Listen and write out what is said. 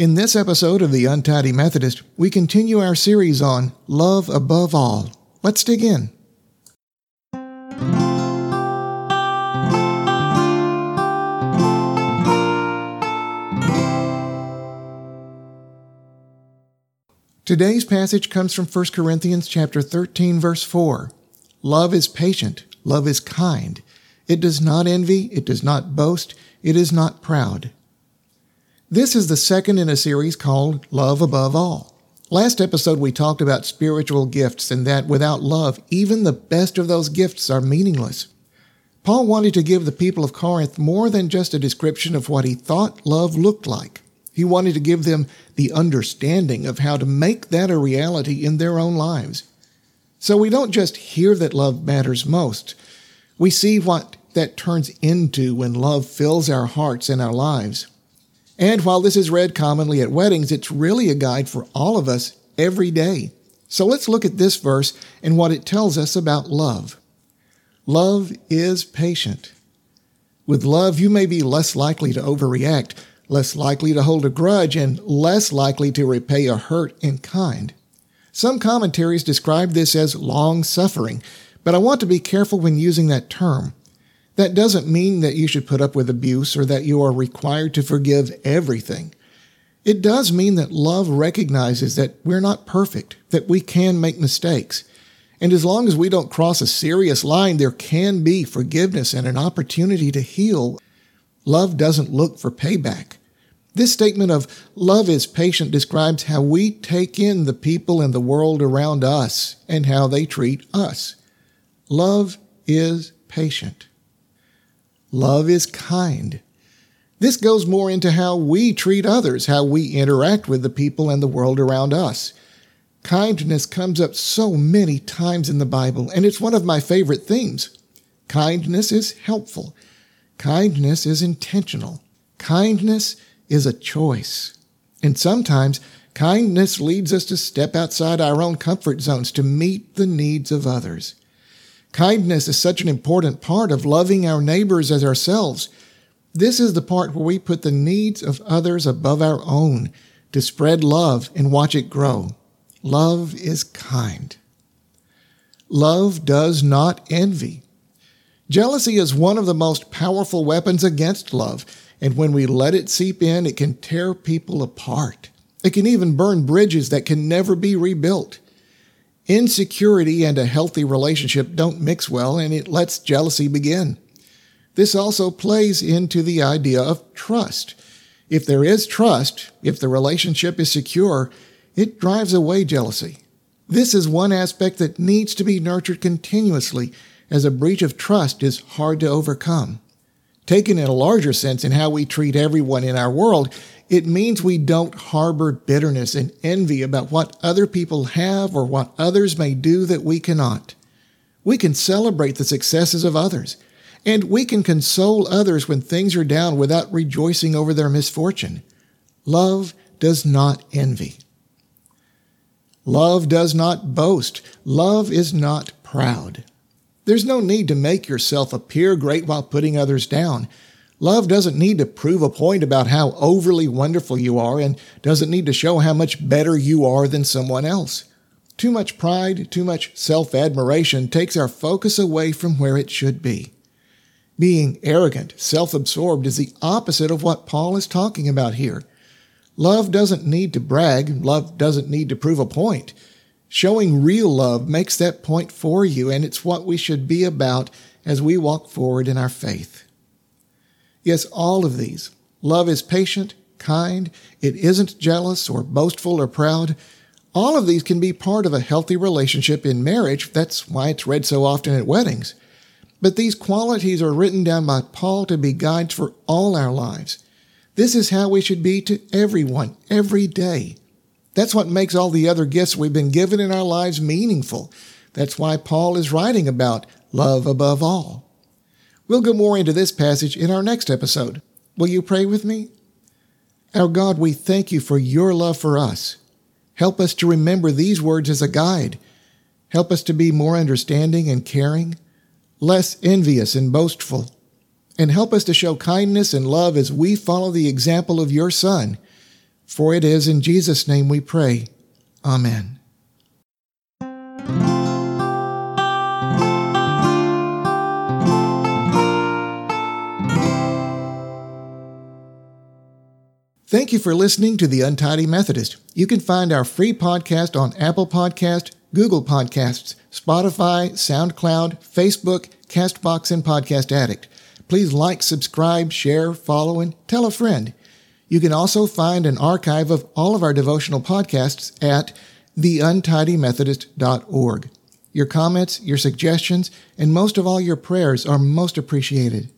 In this episode of The Untidy Methodist, we continue our series on Love Above All. Let's dig in. Today's passage comes from 1 Corinthians chapter 13 verse 4. Love is patient, love is kind. It does not envy, it does not boast, it is not proud. This is the second in a series called Love Above All. Last episode, we talked about spiritual gifts and that without love, even the best of those gifts are meaningless. Paul wanted to give the people of Corinth more than just a description of what he thought love looked like. He wanted to give them the understanding of how to make that a reality in their own lives. So we don't just hear that love matters most, we see what that turns into when love fills our hearts and our lives. And while this is read commonly at weddings, it's really a guide for all of us every day. So let's look at this verse and what it tells us about love. Love is patient. With love, you may be less likely to overreact, less likely to hold a grudge, and less likely to repay a hurt in kind. Some commentaries describe this as long suffering, but I want to be careful when using that term. That doesn't mean that you should put up with abuse or that you are required to forgive everything. It does mean that love recognizes that we're not perfect, that we can make mistakes. And as long as we don't cross a serious line, there can be forgiveness and an opportunity to heal. Love doesn't look for payback. This statement of love is patient describes how we take in the people and the world around us and how they treat us. Love is patient. Love is kind. This goes more into how we treat others, how we interact with the people and the world around us. Kindness comes up so many times in the Bible, and it's one of my favorite themes. Kindness is helpful. Kindness is intentional. Kindness is a choice. And sometimes kindness leads us to step outside our own comfort zones to meet the needs of others. Kindness is such an important part of loving our neighbors as ourselves. This is the part where we put the needs of others above our own to spread love and watch it grow. Love is kind. Love does not envy. Jealousy is one of the most powerful weapons against love, and when we let it seep in, it can tear people apart. It can even burn bridges that can never be rebuilt. Insecurity and a healthy relationship don't mix well, and it lets jealousy begin. This also plays into the idea of trust. If there is trust, if the relationship is secure, it drives away jealousy. This is one aspect that needs to be nurtured continuously, as a breach of trust is hard to overcome. Taken in a larger sense in how we treat everyone in our world, it means we don't harbor bitterness and envy about what other people have or what others may do that we cannot. We can celebrate the successes of others, and we can console others when things are down without rejoicing over their misfortune. Love does not envy. Love does not boast. Love is not proud. There's no need to make yourself appear great while putting others down. Love doesn't need to prove a point about how overly wonderful you are and doesn't need to show how much better you are than someone else. Too much pride, too much self admiration takes our focus away from where it should be. Being arrogant, self absorbed is the opposite of what Paul is talking about here. Love doesn't need to brag, love doesn't need to prove a point. Showing real love makes that point for you, and it's what we should be about as we walk forward in our faith. Yes, all of these. Love is patient, kind, it isn't jealous or boastful or proud. All of these can be part of a healthy relationship in marriage. That's why it's read so often at weddings. But these qualities are written down by Paul to be guides for all our lives. This is how we should be to everyone, every day. That's what makes all the other gifts we've been given in our lives meaningful. That's why Paul is writing about love above all. We'll go more into this passage in our next episode. Will you pray with me? Our God, we thank you for your love for us. Help us to remember these words as a guide. Help us to be more understanding and caring, less envious and boastful, and help us to show kindness and love as we follow the example of your Son. For it is in Jesus' name we pray. Amen. Thank you for listening to The Untidy Methodist. You can find our free podcast on Apple Podcast, Google Podcasts, Spotify, SoundCloud, Facebook, Castbox, and Podcast Addict. Please like, subscribe, share, follow, and tell a friend. You can also find an archive of all of our devotional podcasts at theuntidymethodist.org. Your comments, your suggestions, and most of all your prayers are most appreciated.